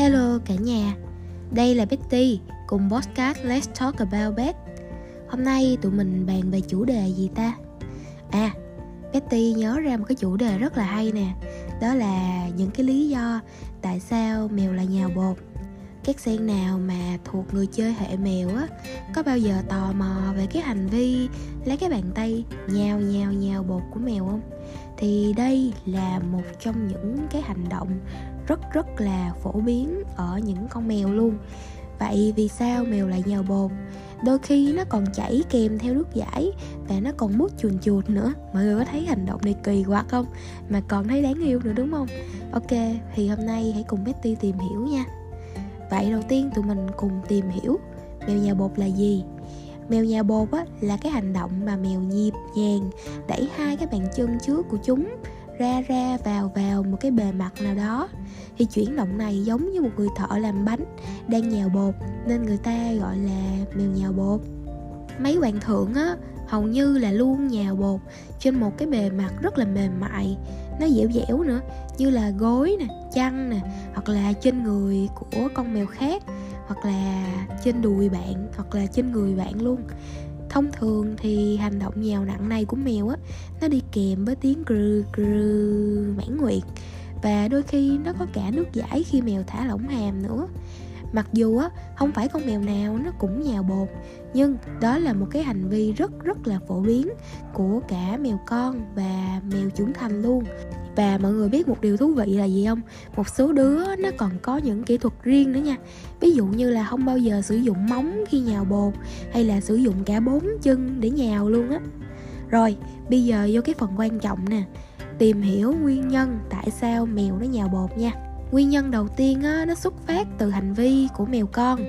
Hello cả nhà, đây là Betty cùng podcast Let's Talk About Bet Hôm nay tụi mình bàn về chủ đề gì ta? À, Betty nhớ ra một cái chủ đề rất là hay nè. Đó là những cái lý do tại sao mèo là nhào bột các sen nào mà thuộc người chơi hệ mèo á, có bao giờ tò mò về cái hành vi lấy cái bàn tay nhào nhào nhào bột của mèo không? Thì đây là một trong những cái hành động rất rất là phổ biến ở những con mèo luôn. Vậy vì sao mèo lại nhào bột? Đôi khi nó còn chảy kèm theo nước giải và nó còn mút chuồn chuột nữa. Mọi người có thấy hành động này kỳ quặc không? Mà còn thấy đáng yêu nữa đúng không? Ok, thì hôm nay hãy cùng Betty tìm hiểu nha vậy đầu tiên tụi mình cùng tìm hiểu mèo nhào bột là gì. Mèo nhào bột á, là cái hành động mà mèo nhịp nhàng đẩy hai cái bàn chân trước của chúng ra ra vào vào một cái bề mặt nào đó. Thì chuyển động này giống như một người thợ làm bánh đang nhào bột nên người ta gọi là mèo nhào bột. Mấy hoàng thượng á hầu như là luôn nhào bột trên một cái bề mặt rất là mềm mại. Nó dẻo dẻo nữa, như là gối nè, chăn nè, hoặc là trên người của con mèo khác, hoặc là trên đùi bạn, hoặc là trên người bạn luôn. Thông thường thì hành động nhào nặng này của mèo á, nó đi kèm với tiếng grư grư mãn nguyện và đôi khi nó có cả nước giải khi mèo thả lỏng hàm nữa mặc dù á, không phải con mèo nào nó cũng nhào bột, nhưng đó là một cái hành vi rất rất là phổ biến của cả mèo con và mèo trưởng thành luôn. Và mọi người biết một điều thú vị là gì không? Một số đứa nó còn có những kỹ thuật riêng nữa nha. Ví dụ như là không bao giờ sử dụng móng khi nhào bột, hay là sử dụng cả bốn chân để nhào luôn á. Rồi, bây giờ vô cái phần quan trọng nè, tìm hiểu nguyên nhân tại sao mèo nó nhào bột nha nguyên nhân đầu tiên á, nó xuất phát từ hành vi của mèo con.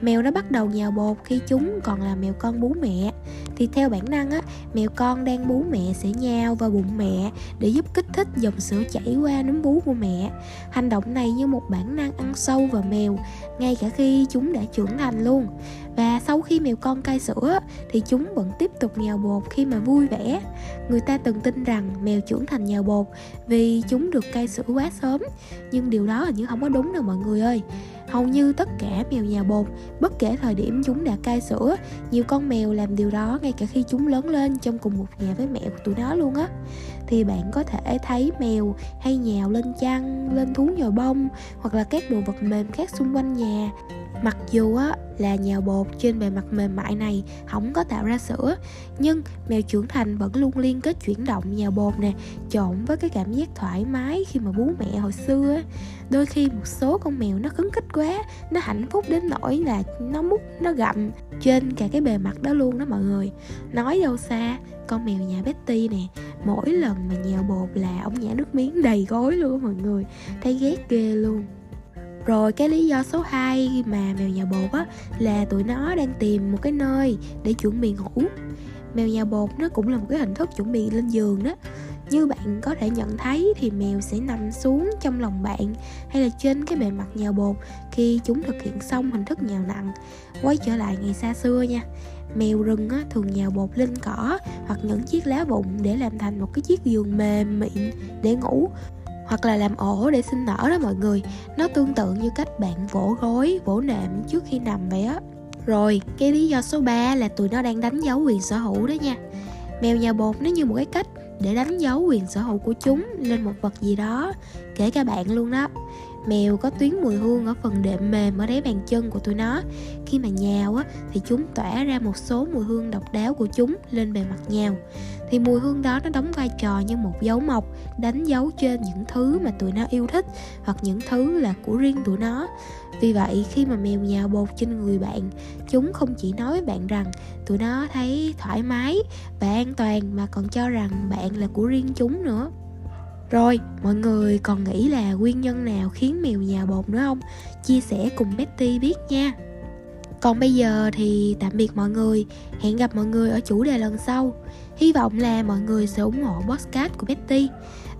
Mèo nó bắt đầu nhào bột khi chúng còn là mèo con bú mẹ thì theo bản năng á, mèo con đang bú mẹ sẽ nhào vào bụng mẹ để giúp kích thích dòng sữa chảy qua núm bú của mẹ. Hành động này như một bản năng ăn sâu vào mèo, ngay cả khi chúng đã trưởng thành luôn. Và sau khi mèo con cai sữa thì chúng vẫn tiếp tục nhào bột khi mà vui vẻ. Người ta từng tin rằng mèo trưởng thành nhào bột vì chúng được cai sữa quá sớm, nhưng điều đó hình như không có đúng đâu mọi người ơi hầu như tất cả mèo nhào bột bất kể thời điểm chúng đã cai sữa, nhiều con mèo làm điều đó ngay cả khi chúng lớn lên trong cùng một nhà với mẹ của tụi nó luôn á. Thì bạn có thể thấy mèo hay nhào lên chăn, lên thú nhồi bông, hoặc là các đồ vật mềm khác xung quanh nhà. Mặc dù á, là nhào bột trên bề mặt mềm mại này không có tạo ra sữa, nhưng mèo trưởng thành vẫn luôn liên kết chuyển động nhào bột nè, trộn với cái cảm giác thoải mái khi mà bú mẹ hồi xưa đôi khi một số con mèo nó cứng khích quá nó hạnh phúc đến nỗi là nó mút nó gặm trên cả cái bề mặt đó luôn đó mọi người. Nói đâu xa, con mèo nhà Betty nè, mỗi lần mà nhào bột là ông nhả nước miếng đầy gối luôn mọi người. Thấy ghét ghê luôn. Rồi cái lý do số 2 mà mèo nhà bột á, là tụi nó đang tìm một cái nơi để chuẩn bị ngủ. Mèo nhà bột nó cũng là một cái hình thức chuẩn bị lên giường đó như bạn có thể nhận thấy thì mèo sẽ nằm xuống trong lòng bạn hay là trên cái bề mặt nhào bột khi chúng thực hiện xong hình thức nhào nặng. Quay trở lại ngày xa xưa nha mèo rừng á, thường nhào bột lên cỏ hoặc những chiếc lá vụn để làm thành một cái chiếc giường mềm mịn để ngủ hoặc là làm ổ để sinh nở đó mọi người. Nó tương tự như cách bạn vỗ gối vỗ nệm trước khi nằm vậy á. Rồi cái lý do số 3 là tụi nó đang đánh dấu quyền sở hữu đó nha. Mèo nhà bột nó như một cái cách để đánh dấu quyền sở hữu của chúng lên một vật gì đó, kể cả bạn luôn đó mèo có tuyến mùi hương ở phần đệm mềm ở đáy bàn chân của tụi nó. Khi mà nhào á, thì chúng tỏa ra một số mùi hương độc đáo của chúng lên bề mặt nhào thì mùi hương đó nó đóng vai trò như một dấu mộc, đánh dấu trên những thứ mà tụi nó yêu thích hoặc những thứ là của riêng tụi nó. Vì vậy, khi mà mèo nhào bột trên người bạn, chúng không chỉ nói với bạn rằng tụi nó thấy thoải mái và an toàn mà còn cho rằng bạn là của riêng chúng nữa rồi, mọi người còn nghĩ là nguyên nhân nào khiến mèo nhào bột nữa không? Chia sẻ cùng Betty biết nha. Còn bây giờ thì tạm biệt mọi người, hẹn gặp mọi người ở chủ đề lần sau. Hy vọng là mọi người sẽ ủng hộ podcast của Betty.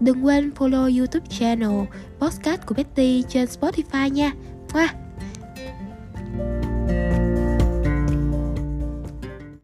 Đừng quên follow YouTube channel podcast của Betty trên Spotify nha. Mua!